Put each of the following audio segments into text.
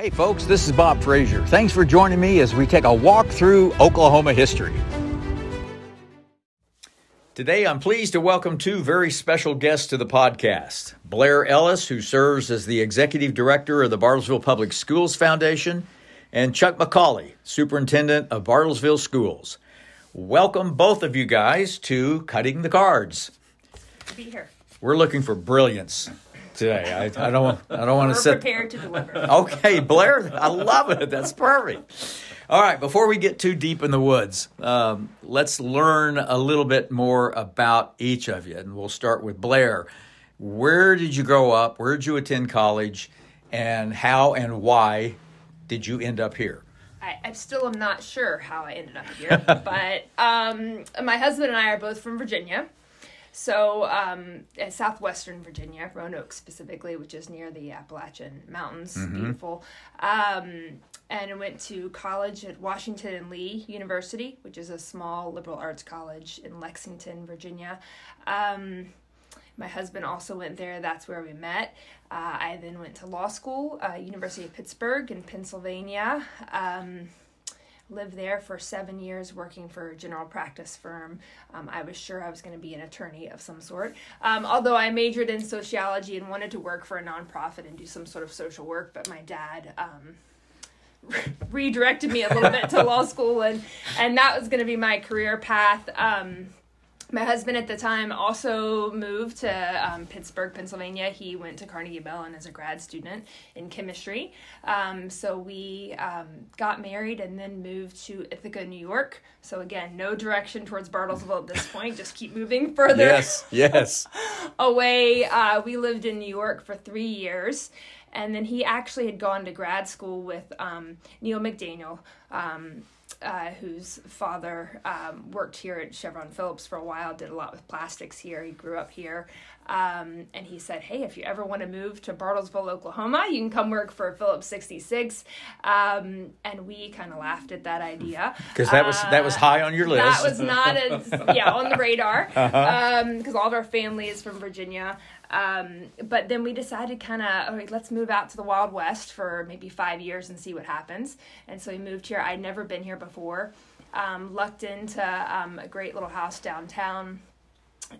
Hey folks, this is Bob Frazier. Thanks for joining me as we take a walk through Oklahoma history. Today I'm pleased to welcome two very special guests to the podcast. Blair Ellis, who serves as the executive director of the Bartlesville Public Schools Foundation, and Chuck McCauley, superintendent of Bartlesville Schools. Welcome both of you guys to Cutting the Cards. Be here. We're looking for brilliance today. I, I don't. I don't want to set. prepared to deliver. Okay, Blair, I love it. That's perfect. All right, before we get too deep in the woods, um, let's learn a little bit more about each of you, and we'll start with Blair. Where did you grow up? Where did you attend college? And how and why did you end up here? I, I still am not sure how I ended up here, but um, my husband and I are both from Virginia. So, um, southwestern Virginia, Roanoke specifically, which is near the Appalachian Mountains, beautiful. Um, and I went to college at Washington and Lee University, which is a small liberal arts college in Lexington, Virginia. Um, my husband also went there. That's where we met. Uh, I then went to law school, uh, University of Pittsburgh in Pennsylvania. Um, lived there for seven years working for a general practice firm. Um, I was sure I was going to be an attorney of some sort. Um, although I majored in sociology and wanted to work for a nonprofit and do some sort of social work, but my dad. Um, redirected me a little bit to law school and and that was going to be my career path um, my husband at the time also moved to um, Pittsburgh, Pennsylvania. He went to Carnegie Mellon as a grad student in chemistry. Um, so we um, got married and then moved to Ithaca, New York. So again, no direction towards Bartlesville at this point. Just keep moving further Yes, yes. away. Uh, we lived in New York for three years. And then he actually had gone to grad school with um, Neil McDaniel, um, uh, whose father um, worked here at Chevron Phillips for a while, did a lot with plastics here. He grew up here. Um, and he said, Hey, if you ever want to move to Bartlesville, Oklahoma, you can come work for Phillips 66. Um, and we kind of laughed at that idea. Because that was that was Uh, high on your list. That was not as yeah on the radar because all of our family is from Virginia. Um, but then we decided kind of, right, let's move out to the Wild West for maybe five years and see what happens. And so we moved here. I'd never been here before. Um, lucked into um, a great little house downtown.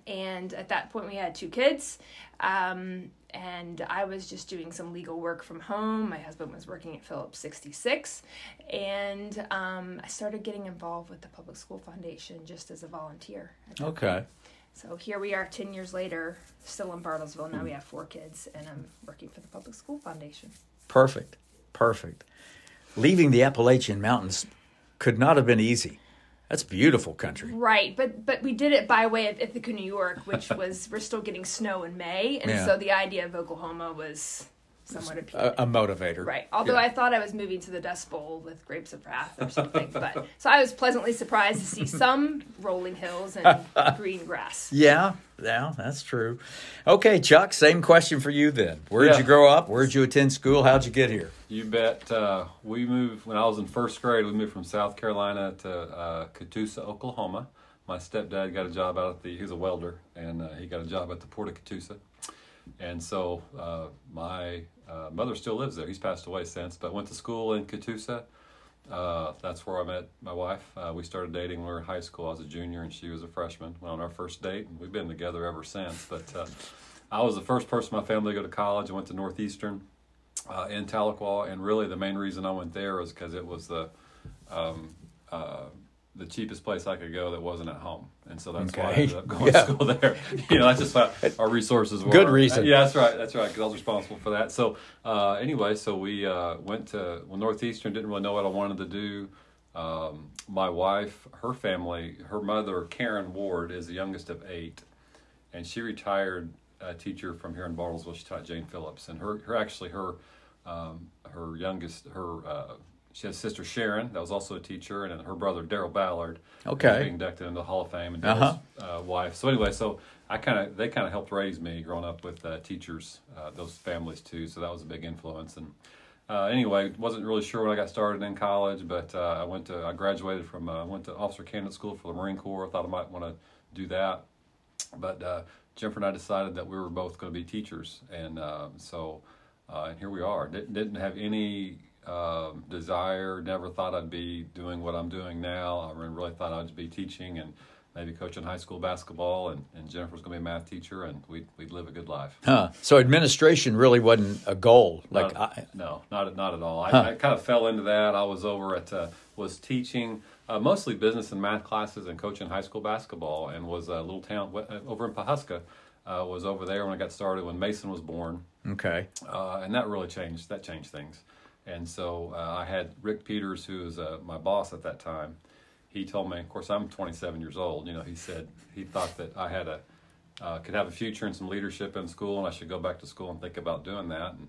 And at that point, we had two kids. Um, and I was just doing some legal work from home. My husband was working at Phillips 66. And um, I started getting involved with the Public School Foundation just as a volunteer. okay. point. So here we are 10 years later, still in Bartlesville. Now we have four kids, and I'm working for the Public School Foundation. Perfect. Perfect. Leaving the Appalachian Mountains could not have been easy. That's beautiful country. Right, but but we did it by way of Ithaca, New York, which was we're still getting snow in May, and Yeah. so the idea of Oklahoma was somewhat appealing. A, a motivator. Right. Although Yeah. I thought I was moving to the Dust Bowl with Grapes of Wrath or something, but so I was pleasantly surprised to see some rolling hills and green grass. Yeah, yeah, that's true. Okay, Chuck, same question for you then. Where did Yeah. you grow up? Where did you attend school? How'd you get here? You bet. Uh, we moved when I was in first grade. We moved from South Carolina to uh, Catoosa, Oklahoma. My stepdad got a job out at the. He was a welder, and uh, he got a job at the port of Catoosa. And so uh, my uh, mother still lives there. He's passed away since, but went to school in Catoosa. Uh, that's where I met my wife. Uh, we started dating when we were in high school. I was a junior and she was a freshman. Went on our first date, and we've been together ever since. But uh, I was the first person in my family to go to college. I went to Northeastern uh, in Tahlequah, and really the main reason I went there was because it was the um, uh, the cheapest place I could go that wasn't at home, and so that's why I ended up going Yeah. to school there. you know, that's just what our resources were. Good reason. Yeah, that's right. That's right. Because I was responsible for that. So uh, anyway, so we uh, went to well, Northeastern. Didn't really know what I wanted to do. Um, my wife, her family, her mother, Karen Ward, is the youngest of eight, and she retired uh, teacher from here in Bartlesville. She taught Jane Phillips, and her, her actually her um, her youngest her uh, she has sister Sharon that was also a teacher, and her brother Daryl Ballard. Okay. being inducted into the Hall of Fame, and Uh-huh. Uh, wife. So anyway, so I kind of they kind of helped raise me growing up with uh, teachers, uh, those families too. So that was a big influence. And uh, anyway, wasn't really sure when I got started in college, but uh, I went to I graduated from uh, went to Officer Candidate School for the Marine Corps. I thought I might want to do that, but uh, Jennifer and I decided that we were both going to be teachers, and um, so uh, and here we are. Didn't, didn't have any um, desire. Never thought I'd be doing what I'm doing now. I really thought I'd be teaching and maybe coaching high school basketball. And, and Jennifer was going to be a math teacher, and we'd, we'd live a good life. Huh. So administration really wasn't a goal. Like Not- I, no, not not at all. I, Huh. I kind of fell into that. I was over at uh, was teaching uh, mostly business and math classes and coaching high school basketball, and was a little town uh, over in Pawhuska. Uh, was over there when I got started when Mason was born, okay. uh, and that really changed. That changed things. And so uh, I had Rick Peters, who was uh, my boss at that time. He told me, of course, I'm 27 years old. You know, he said he thought that I had a uh, could have a future and some leadership in school, and I should go back to school and think about doing that. And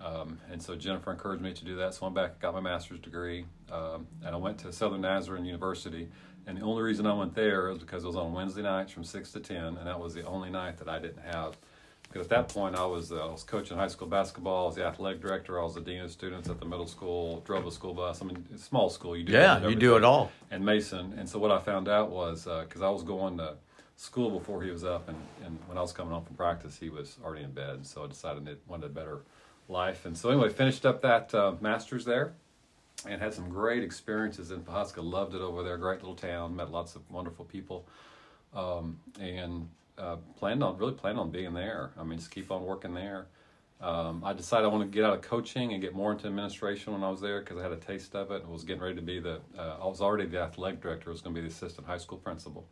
um, and so Jennifer encouraged me to do that. So I went back, got my master's degree, um, and I went to Southern Nazarene University. And the only reason I went there was because it was on Wednesday nights from six to ten, and that was the only night that I didn't have. Because at that point, I was uh, I was coaching high school basketball. I was the athletic director. I was the dean of students at the middle school. Drove a school bus. I mean, small school. You do Yeah, you do it all. And Mason. And so what I found out was because I was going to school before he was up, and, and when I was coming home from practice, he was already in bed. So I decided I wanted a better life. And so anyway, finished up that uh, master's there and had some great experiences in Pawhuska. Loved it over there. Great little town. Met lots of wonderful people. Um, and uh, planned on really planned on being there. I mean, just keep on working there. Um, I decided I wanted to get out of coaching and get more into administration when I was there because I had a taste of it. I was getting ready to be the. Uh, I was already the athletic director. I was going to be the assistant high school principal,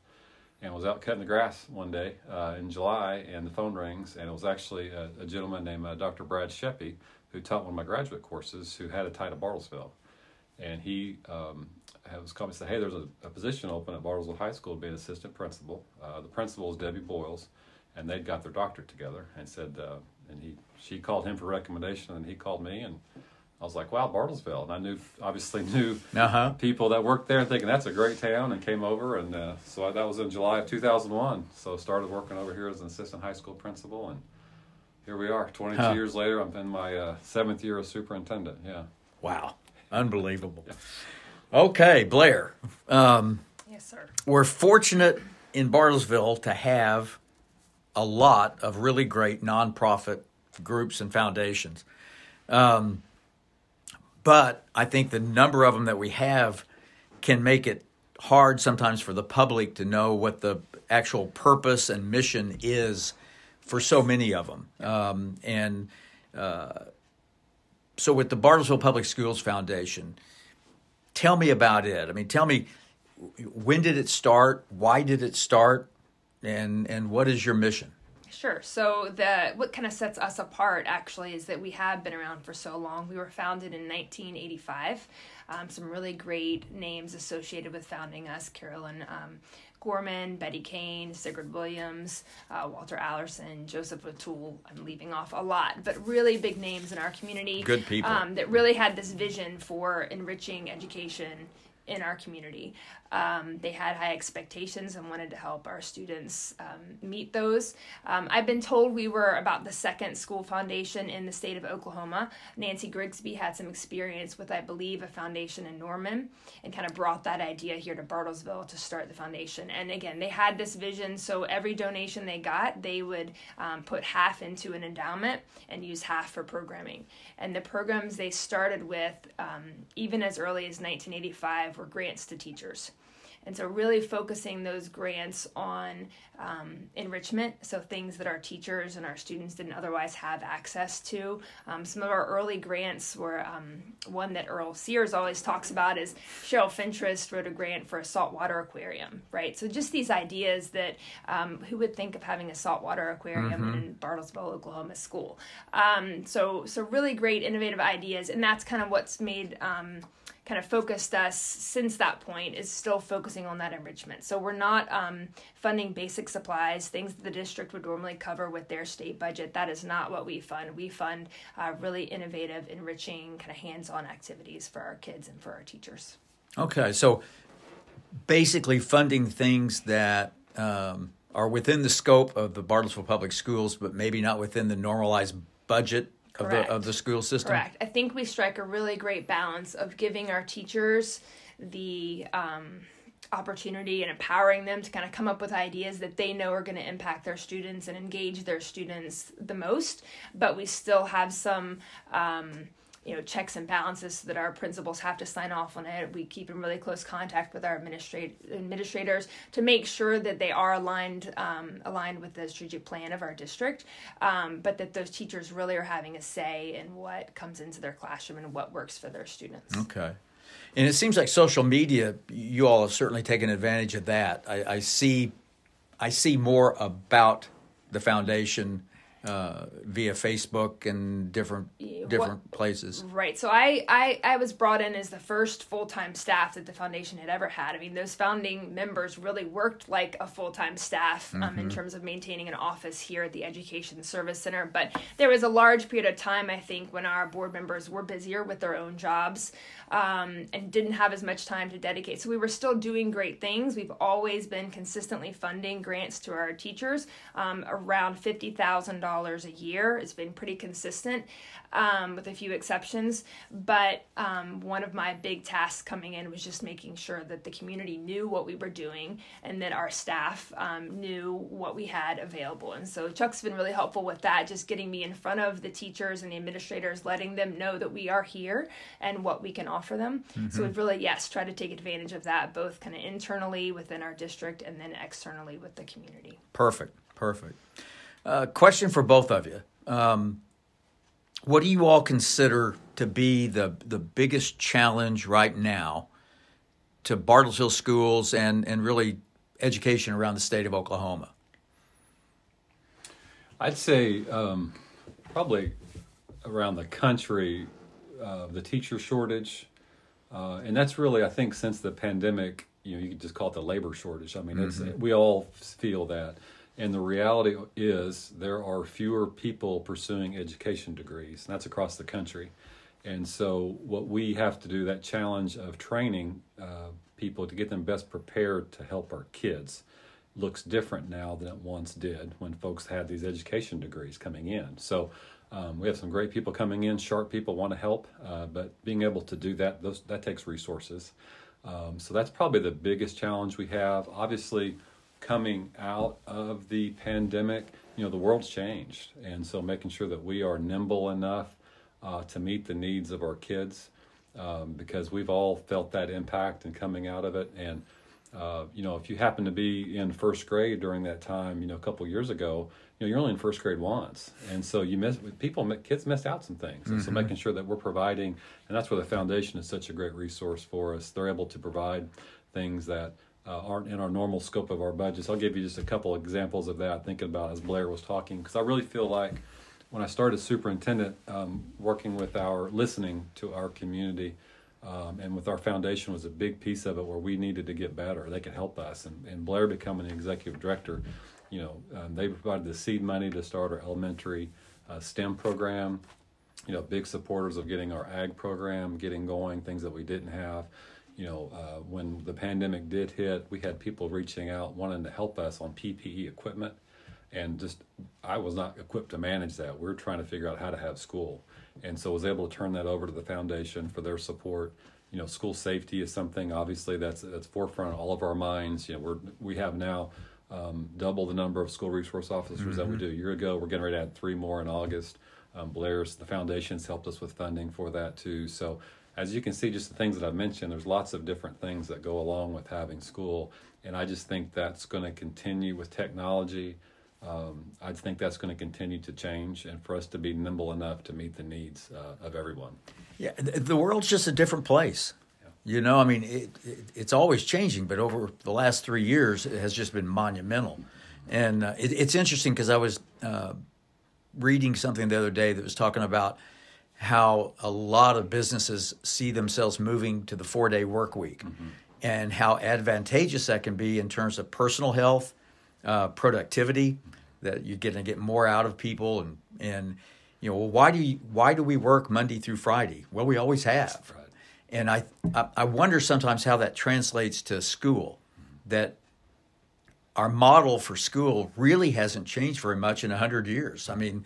and was out cutting the grass one day uh, in July, and the phone rings, and it was actually a, a gentleman named uh, Dr. Brad Sheppy who taught one of my graduate courses, who had a tie to Bartlesville, and he um, was coming and said, "Hey, there's a, a position open at Bartlesville High School to be an assistant principal. Uh, the principal is Debbie Boyles, and they'd got their doctorate together." And said, uh, and he she called him for recommendation, and he called me, and I was like, "Wow, Bartlesville!" And I knew obviously knew Uh huh. people that worked there, and thinking that's a great town, and came over, and uh, so I, that was in July of 2001. So started working over here as an assistant high school principal, and here we are, 22 Huh. years later. I'm in my uh, seventh year as superintendent. Yeah. Wow. Unbelievable. Okay, Blair. Um, Yes, sir. we're fortunate in Bartlesville to have a lot of really great nonprofit groups and foundations. Um, but I think the number of them that we have can make it hard sometimes for the public to know what the actual purpose and mission is for so many of them. Um, and uh, so, with the Bartlesville Public Schools Foundation, tell me about it. I mean, tell me when did it start? Why did it start? And and what is your mission? Sure. So the what kind of sets us apart actually is that we have been around for so long. We were founded in 1985. Um, some really great names associated with founding us: Carolyn um, Gorman, Betty Kane, Sigrid Williams, uh, Walter Allerson, Joseph O'Toole. I'm leaving off a lot, but really big names in our community. Good people. Um, that really had this vision for enriching education in our community. Um, they had high expectations and wanted to help our students um, meet those. Um, I've been told we were about the second school foundation in the state of Oklahoma. Nancy Grigsby had some experience with, I believe, a foundation in Norman and kind of brought that idea here to Bartlesville to start the foundation. And again, they had this vision so every donation they got, they would um, put half into an endowment and use half for programming. And the programs they started with, um, even as early as 1985, were grants to teachers. And so, really focusing those grants on um, enrichment, so things that our teachers and our students didn't otherwise have access to. Um, some of our early grants were um, one that Earl Sears always talks about is Cheryl Fintrist wrote a grant for a saltwater aquarium, right? So, just these ideas that um, who would think of having a saltwater aquarium in Bartlesville, Oklahoma school? Um, so, so really great, innovative ideas, and that's kind of what's made um, kind of focused us since that point is still focusing on that enrichment. So we're not um, funding basic supplies, things that the district would normally cover with their state budget. That is not what we fund. We fund uh, really innovative, enriching, kind of hands-on activities for our kids and for our teachers. Okay, so basically funding things that um, are within the scope of the Bartlesville Public Schools, but maybe not within the normalized budget of the of the school system. Correct. I think we strike a really great balance of giving our teachers the um, opportunity and empowering them to kind of come up with ideas that they know are going to impact their students and engage their students the most. But we still have some. Um, you know checks and balances that our principals have to sign off on it. We keep in really close contact with our administrate administrators to make sure that they are aligned um, aligned with the strategic plan of our district, um, but that those teachers really are having a say in what comes into their classroom and what works for their students. Okay. And it seems like social media, you all have certainly taken advantage of that. I, I see, I see more about the foundation uh, via Facebook and different different what, places. Right. So I, I I was brought in as the first full time staff that the foundation had ever had. I mean, those founding members really worked like a full time staff um, mm-hmm. in terms of maintaining an office here at the Education Service Center. But there was a large period of time, I think, when our board members were busier with their own jobs um, and didn't have as much time to dedicate. So we were still doing great things. We've always been consistently funding grants to our teachers, um, around fifty thousand dollars a year. It's been pretty consistent, um, with a few exceptions. But um, one of my big tasks coming in was just making sure that the community knew what we were doing and that our staff um, knew what we had available. And so Chuck's been really helpful with that, just getting me in front of the teachers and the administrators, letting them know that we are here and what we can offer offer them. Mm-hmm. So we've really, yes, tried to take advantage of that, both kind of internally within our district and then externally with the community. Perfect, perfect. Uh, question for both of you. Um, what do you all consider to be the, the biggest challenge right now to Bartlesville schools and, and really education around the state of Oklahoma? I'd say um, probably around the country, uh, the teacher shortage, uh, and that's really, I think, since the pandemic, you know, you could just call it the labor shortage. I mean, mm-hmm. we all feel that. And the reality is, there are fewer people pursuing education degrees, and that's across the country. And so, what we have to do, that challenge of training uh, people to get them best prepared to help our kids, looks different now than it once did when folks had these education degrees coming in. So, um, we have some great people coming in, sharp people want to help, uh, but being able to do that, those, that takes resources. Um, so that's probably the biggest challenge we have. Obviously, coming out of the pandemic, you know, the world's changed. And so making sure that we are nimble enough uh, to meet the needs of our kids um, because we've all felt that impact and coming out of it. And, uh, you know, if you happen to be in first grade during that time, you know, a couple years ago, you know, you're only in first grade once, and so you miss people. Kids missed out some things, mm-hmm. so making sure that we're providing, and that's where the foundation is such a great resource for us. They're able to provide things that uh, aren't in our normal scope of our budgets. I'll give you just a couple examples of that. Thinking about as Blair was talking, because I really feel like when I started superintendent, um, working with our listening to our community. Um, and with our foundation was a big piece of it where we needed to get better. They could help us, and, and Blair becoming the executive director, you know, um, they provided the seed money to start our elementary uh, STEM program. You know, big supporters of getting our ag program getting going, things that we didn't have. You know, uh, when the pandemic did hit, we had people reaching out wanting to help us on PPE equipment, and just I was not equipped to manage that. We are trying to figure out how to have school, and so was able to turn that over to the foundation for their support you know, school safety is something obviously that's that's forefront of all of our minds. You know, we're we have now um, double the number of school resource officers mm-hmm. that we mm-hmm. do. A year ago, we're getting ready to add three more in August. Um, Blair's the foundation's helped us with funding for that too. So as you can see, just the things that I've mentioned, there's lots of different things that go along with having school, and I just think that's going to continue with technology. Um, I think that's going to continue to change, and for us to be nimble enough to meet the needs uh, of everyone. Yeah, the world's just a different place. You know, I mean, it, it, it's always changing, but over the last three years, it has just been monumental. And uh, it, it's interesting because I was uh, reading something the other day that was talking about how a lot of businesses see themselves moving to the four day work week mm-hmm. and how advantageous that can be in terms of personal health, uh, productivity, that you're going to get more out of people. And, and you know, well, why do, you, why do we work Monday through Friday? Well, we always have. And I, I wonder sometimes how that translates to school. That our model for school really hasn't changed very much in 100 years. I mean,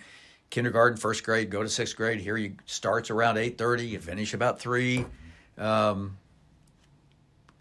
kindergarten, first grade, go to sixth grade. Here you starts around 8.30, you finish about 3. Um,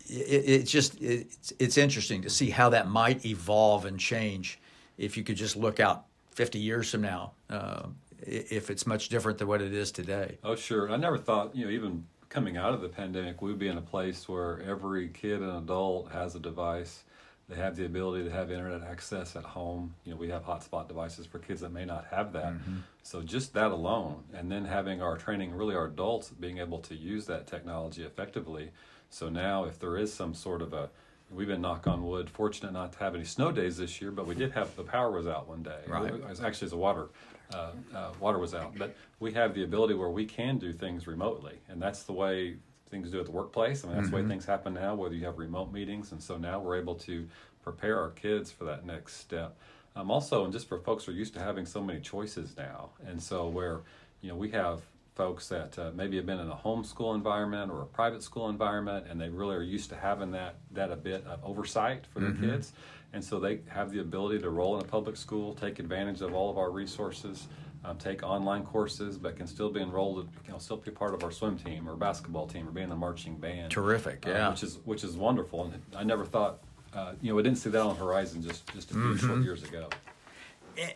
it, it's just, it's, it's interesting to see how that might evolve and change if you could just look out 50 years from now. Uh, if it's much different than what it is today. Oh, sure. I never thought, you know, even coming out of the pandemic, we'd be in a place where every kid and adult has a device. They have the ability to have internet access at home. You know, we have hotspot devices for kids that may not have that. Mm-hmm. So just that alone, and then having our training, really our adults being able to use that technology effectively. So now, if there is some sort of a we've been knock on wood fortunate not to have any snow days this year but we did have the power was out one day right it was actually the water uh, uh, water was out but we have the ability where we can do things remotely and that's the way things to do at the workplace i mean that's mm-hmm. the way mm-hmm. things happen now whether you have remote meetings and so now we're able to prepare our kids for that next step um, also and just for folks who are used to having so many choices now and so where you know we have folks that uh, maybe have been in a homeschool environment or a private school environment and they really are used to having that that a bit of oversight for their mm-hmm. kids and so they have the ability to roll in a public school take advantage of all of our resources um, take online courses but can still be enrolled you know still be part of our swim team or basketball team or be in the marching band. Terrific uh, yeah. uh, which is which is wonderful and i never thought uh, you know we didn't see that on the horizon just just a few mm-hmm. short years ago.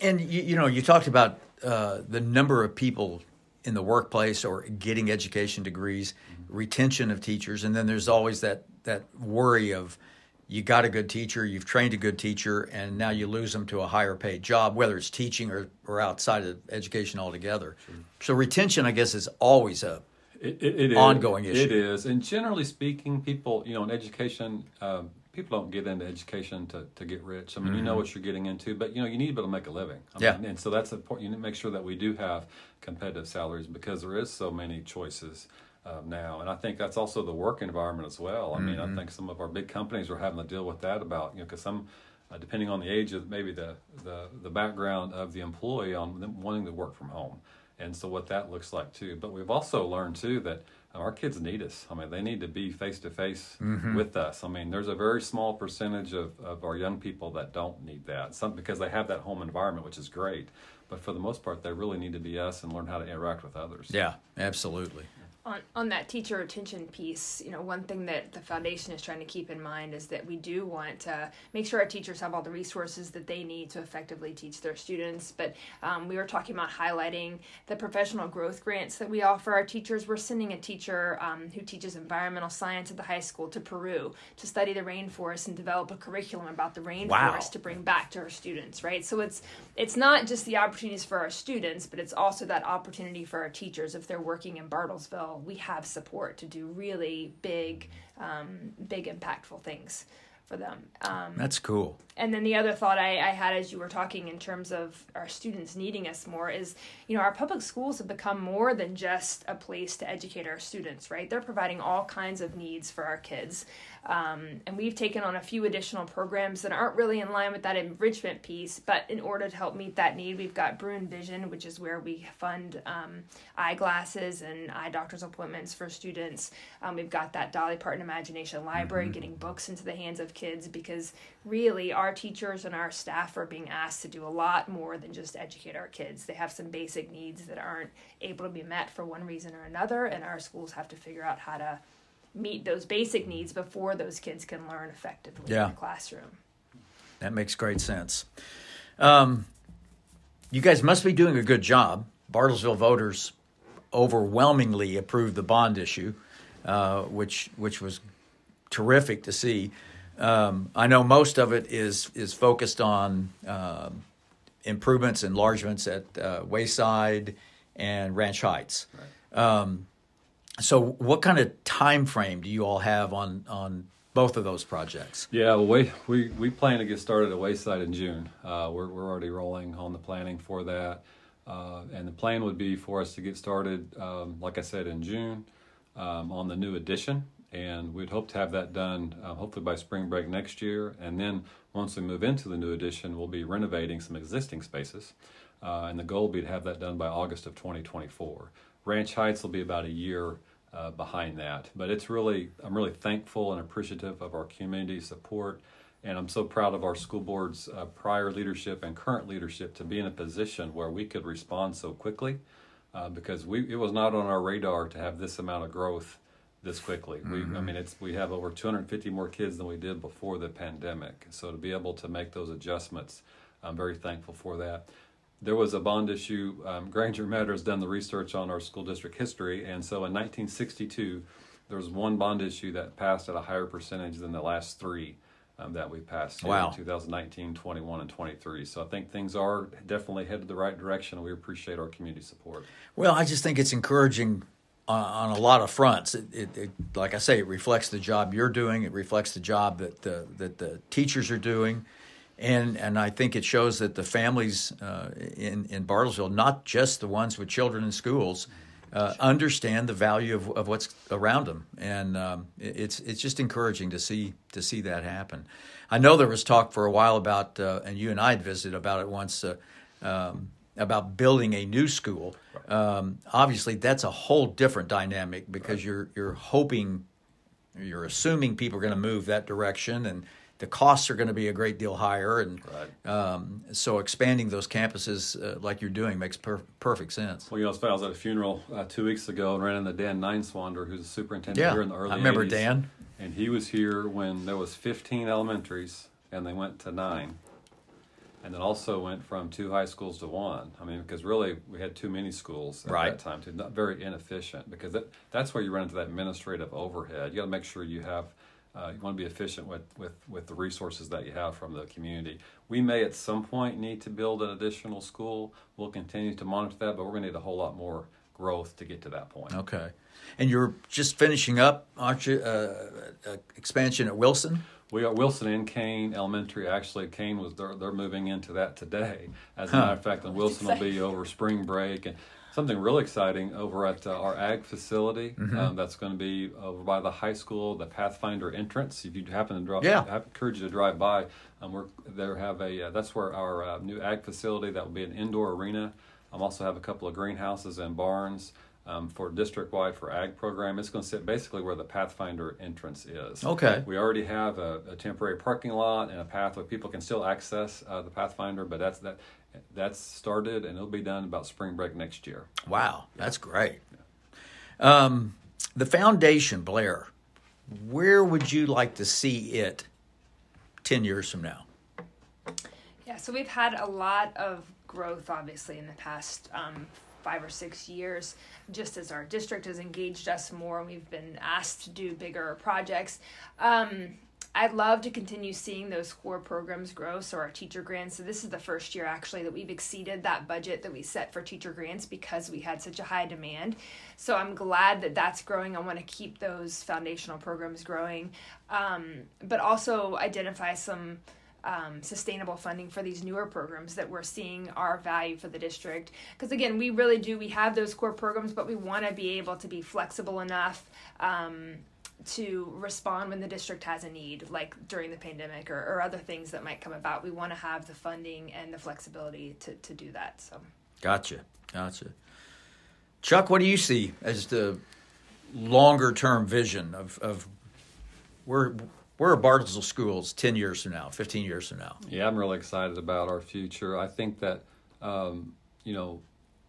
And you, you know you talked about uh, the number of people in the workplace or getting education degrees, retention of teachers, and then there's always that that worry of you got a good teacher, you've trained a good teacher, and now you lose them to a higher paid job, whether it's teaching or, or outside of education altogether. Sure. So retention, I guess, is always a it, it, it ongoing is. issue. It is, and generally speaking, people, you know, in education, um, people don't get into education to, to get rich. I mean, mm-hmm. you know mm-hmm. what you're getting into, but you know, you need to be able to make a living. I yeah. Mean, and so that's important. You need to make sure that we do have competitive salaries because there is so many choices uh, now. And I think that's also the work environment as well. I mm-hmm. mean, I mm-hmm. think some of our big companies are having to deal with that about, you know, because some, uh, depending on the age of maybe the, the, the background of the employee on them wanting to work from home. And so what that looks like too. But we've also learned too that our kids need us. I mean, they need to be face to face with us. I mean, there's a very small percentage of, of our young people that don't need that. Some because they have that home environment, which is great. But for the most part, they really need to be us and learn how to interact with others. Yeah, absolutely on, on that teacher retention piece, you know, one thing that the foundation is trying to keep in mind is that we do want to make sure our teachers have all the resources that they need to effectively teach their students. But um, we were talking about highlighting the professional growth grants that we offer our teachers. We're sending a teacher um, who teaches environmental science at the high school to Peru to study the rainforest and develop a curriculum about the rainforest wow. to bring back to her students. Right, so it's it's not just the opportunities for our students, but it's also that opportunity for our teachers if they're working in Bartlesville we have support to do really big, um, big impactful things for them. Um, That's cool. And then the other thought I, I, had as you were talking in terms of our students needing us more is, you know, our public schools have become more than just a place to educate our students, right? They're providing all kinds of needs for our kids. Um, and we've taken on a few additional programs that aren't really in line with that enrichment piece, but in order to help meet that need, we've got Bruin Vision, which is where we fund um, eyeglasses and eye doctor's appointments for students. Um, we've got that Dolly Parton Imagination Library, mm-hmm. getting books into the hands of kids because really our teachers and our staff are being asked to do a lot more than just educate our kids. They have some basic needs that aren't able to be met for one reason or another, and our schools have to figure out how to meet those basic needs before those kids can learn effectively yeah. in the classroom. That makes great sense. Um, you guys must be doing a good job. Bartlesville voters overwhelmingly approved the bond issue, uh, which which was terrific to see. Um, I know most of it is is focused on uh, improvements, enlargements at uh, Wayside and Ranch Heights. Right. Um, so, what kind of time frame do you all have on on both of those projects? Yeah, well, we we, we plan to get started at Wayside in June. Uh, we're we're already rolling on the planning for that, uh, and the plan would be for us to get started, um, like I said, in June um, on the new addition, and we'd hope to have that done uh, hopefully by spring break next year. And then once we move into the new addition, we'll be renovating some existing spaces, uh, and the goal will be to have that done by August of 2024. Ranch Heights will be about a year uh, behind that. But it's really, I'm really thankful and appreciative of our community support. And I'm so proud of our school board's uh, prior leadership and current leadership to be in a position where we could respond so quickly uh, because we, it was not on our radar to have this amount of growth this quickly. Mm-hmm. We, I mm-hmm. mean, it's, we have over 250 more kids than we did before the pandemic. So to be able to make those adjustments, I'm very thankful for that. there was a bond issue. Um, Granger Meador has done the research on our school district history, and so in 1962, there was one bond issue that passed at a higher percentage than the last three um, that we passed in 2019, 21, and 23. So I think things are definitely headed the right direction, and we appreciate our community support. Well, I just think it's encouraging on, on a lot of fronts. It, it, it, like I say, it reflects the job you're doing. It reflects the job that the, that the teachers are doing, and and I think it shows that the families uh, in in Bartlesville, not just the ones with children in schools, uh, understand the value of, of what's around them, and um, it- it's it's just encouraging to see to see that happen. I know there was talk for a while about, uh, and you and I had visited about it once. Uh, um, about building a new school, um, obviously that's a whole different dynamic because you're you're hoping, you're assuming people are going to move that direction, and the costs are going to be a great deal higher, and Right. um, so expanding those campuses uh, like you're doing makes per- perfect sense. Well, you know, it's funny, I was at a funeral uh, two weeks ago and ran into Dan Nineswander, who's a superintendent Yeah, here in the early I remember 80s. Dan. And he was here when there was 15 elementaries, and they went to nine. And then also went from two high schools to one. I mean, because really we had too many schools at Right. that time, too. Not very inefficient. Because that, that's where you run into that administrative overhead. You got to make sure you have, uh, you want to be efficient with, with, with the resources that you have from the community. We may at some point need to build an additional school. We'll continue to monitor that, but we're going to need a whole lot more growth to get to that point. Okay, and you're just finishing up, aren't you? Uh, uh, expansion at Wilson. We are Wilson and Kane Elementary. Actually, Kane was they're, they're moving into that today. As a Huh. matter of fact, and Wilson will be over spring break and something really exciting over at uh, our ag facility. Mm-hmm. Um, that's going to be over by the high school, the Pathfinder entrance. If you happen to drive, Yeah. I encourage you to drive by. Um, we're there have a uh, that's where our uh, new ag facility that will be an indoor arena. i um, also have a couple of greenhouses and barns. Um, for district wide for ag program, it's going to sit basically where the Pathfinder entrance is. Okay. We already have a, a temporary parking lot and a path where people can still access uh, the Pathfinder, but that's that that's started and it'll be done about spring break next year. Wow, that's great. Um, the foundation, Blair. Where would you like to see it ten years from now? Yeah, so we've had a lot of growth, obviously, in the past um, five or six years, just as our district has engaged us more and we've been asked to do bigger projects. Um, I'd love to continue seeing those core programs grow. So, our teacher grants. So, this is the first year actually that we've exceeded that budget that we set for teacher grants because we had such a high demand. So, I'm glad that that's growing. I want to keep those foundational programs growing, um, but also identify some um, sustainable funding for these newer programs that we're seeing are value for the district. Because again, we really do, we have those core programs, but we want to be able to be flexible enough um, to respond when the district has a need, like during the pandemic or, or other things that might come about. We want to have the funding and the flexibility to, to do that. So. Gotcha, gotcha. Chuck, what do you see as the longer term vision of, of where where are Bartlesville schools ten years from now, fifteen years from now? Yeah, I'm really excited about our future. I think that um, you know,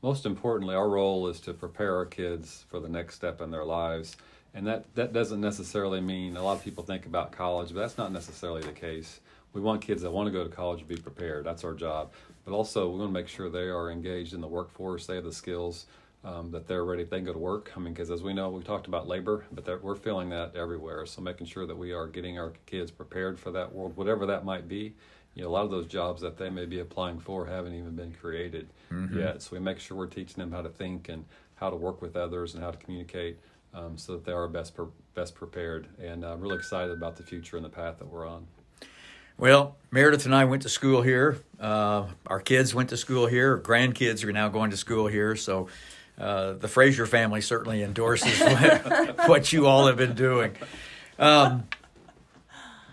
most importantly, our role is to prepare our kids for the next step in their lives. And that, that doesn't necessarily mean a lot of people think about college, but that's not necessarily the case. We want kids that want to go to college to be prepared. That's our job. But also, we want to make sure they are engaged in the workforce. They have the skills um, that they're ready. They can go to work. I mean, because as we know, we talked about labor, but we're feeling that everywhere. So making sure that we are getting our kids prepared for that world, whatever that might be. You know, a lot of those jobs that they may be applying for haven't even been created yet. So we make sure we're teaching them how to think and how to work with others and how to communicate um, so that they are best pre- best prepared. And I'm really excited about the future and the path that we're on. Well, Meredith and I went to school here. Uh, our kids went to school here. Our grandkids are now going to school here. So uh, the Frazier family certainly endorses what, what you all have been doing. Um,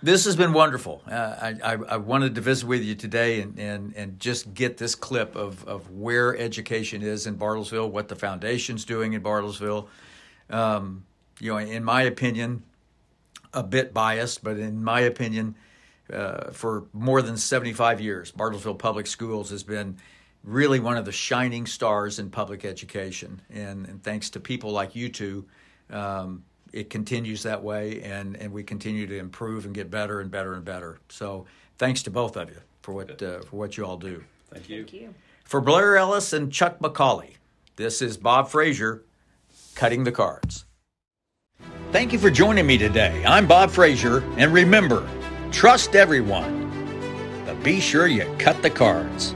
this has been wonderful. Uh, I, I, I wanted to visit with you today and, and, and just get this clip of, of where education is in Bartlesville, what the foundation's doing in Bartlesville. Um, you know, in my opinion, a bit biased, but in my opinion, uh, for more than 75 years, Bartlesville Public Schools has been really one of the shining stars in public education. And, and thanks to people like you two, um, it continues that way, and, and we continue to improve and get better and better and better. So thanks to both of you for what uh, for what you all do. Thank you. Thank you. For Blair Ellis and Chuck McCauley, this is Bob Frazier cutting the cards. Thank you for joining me today. I'm Bob Frazier, and remember, trust everyone, but be sure you cut the cards.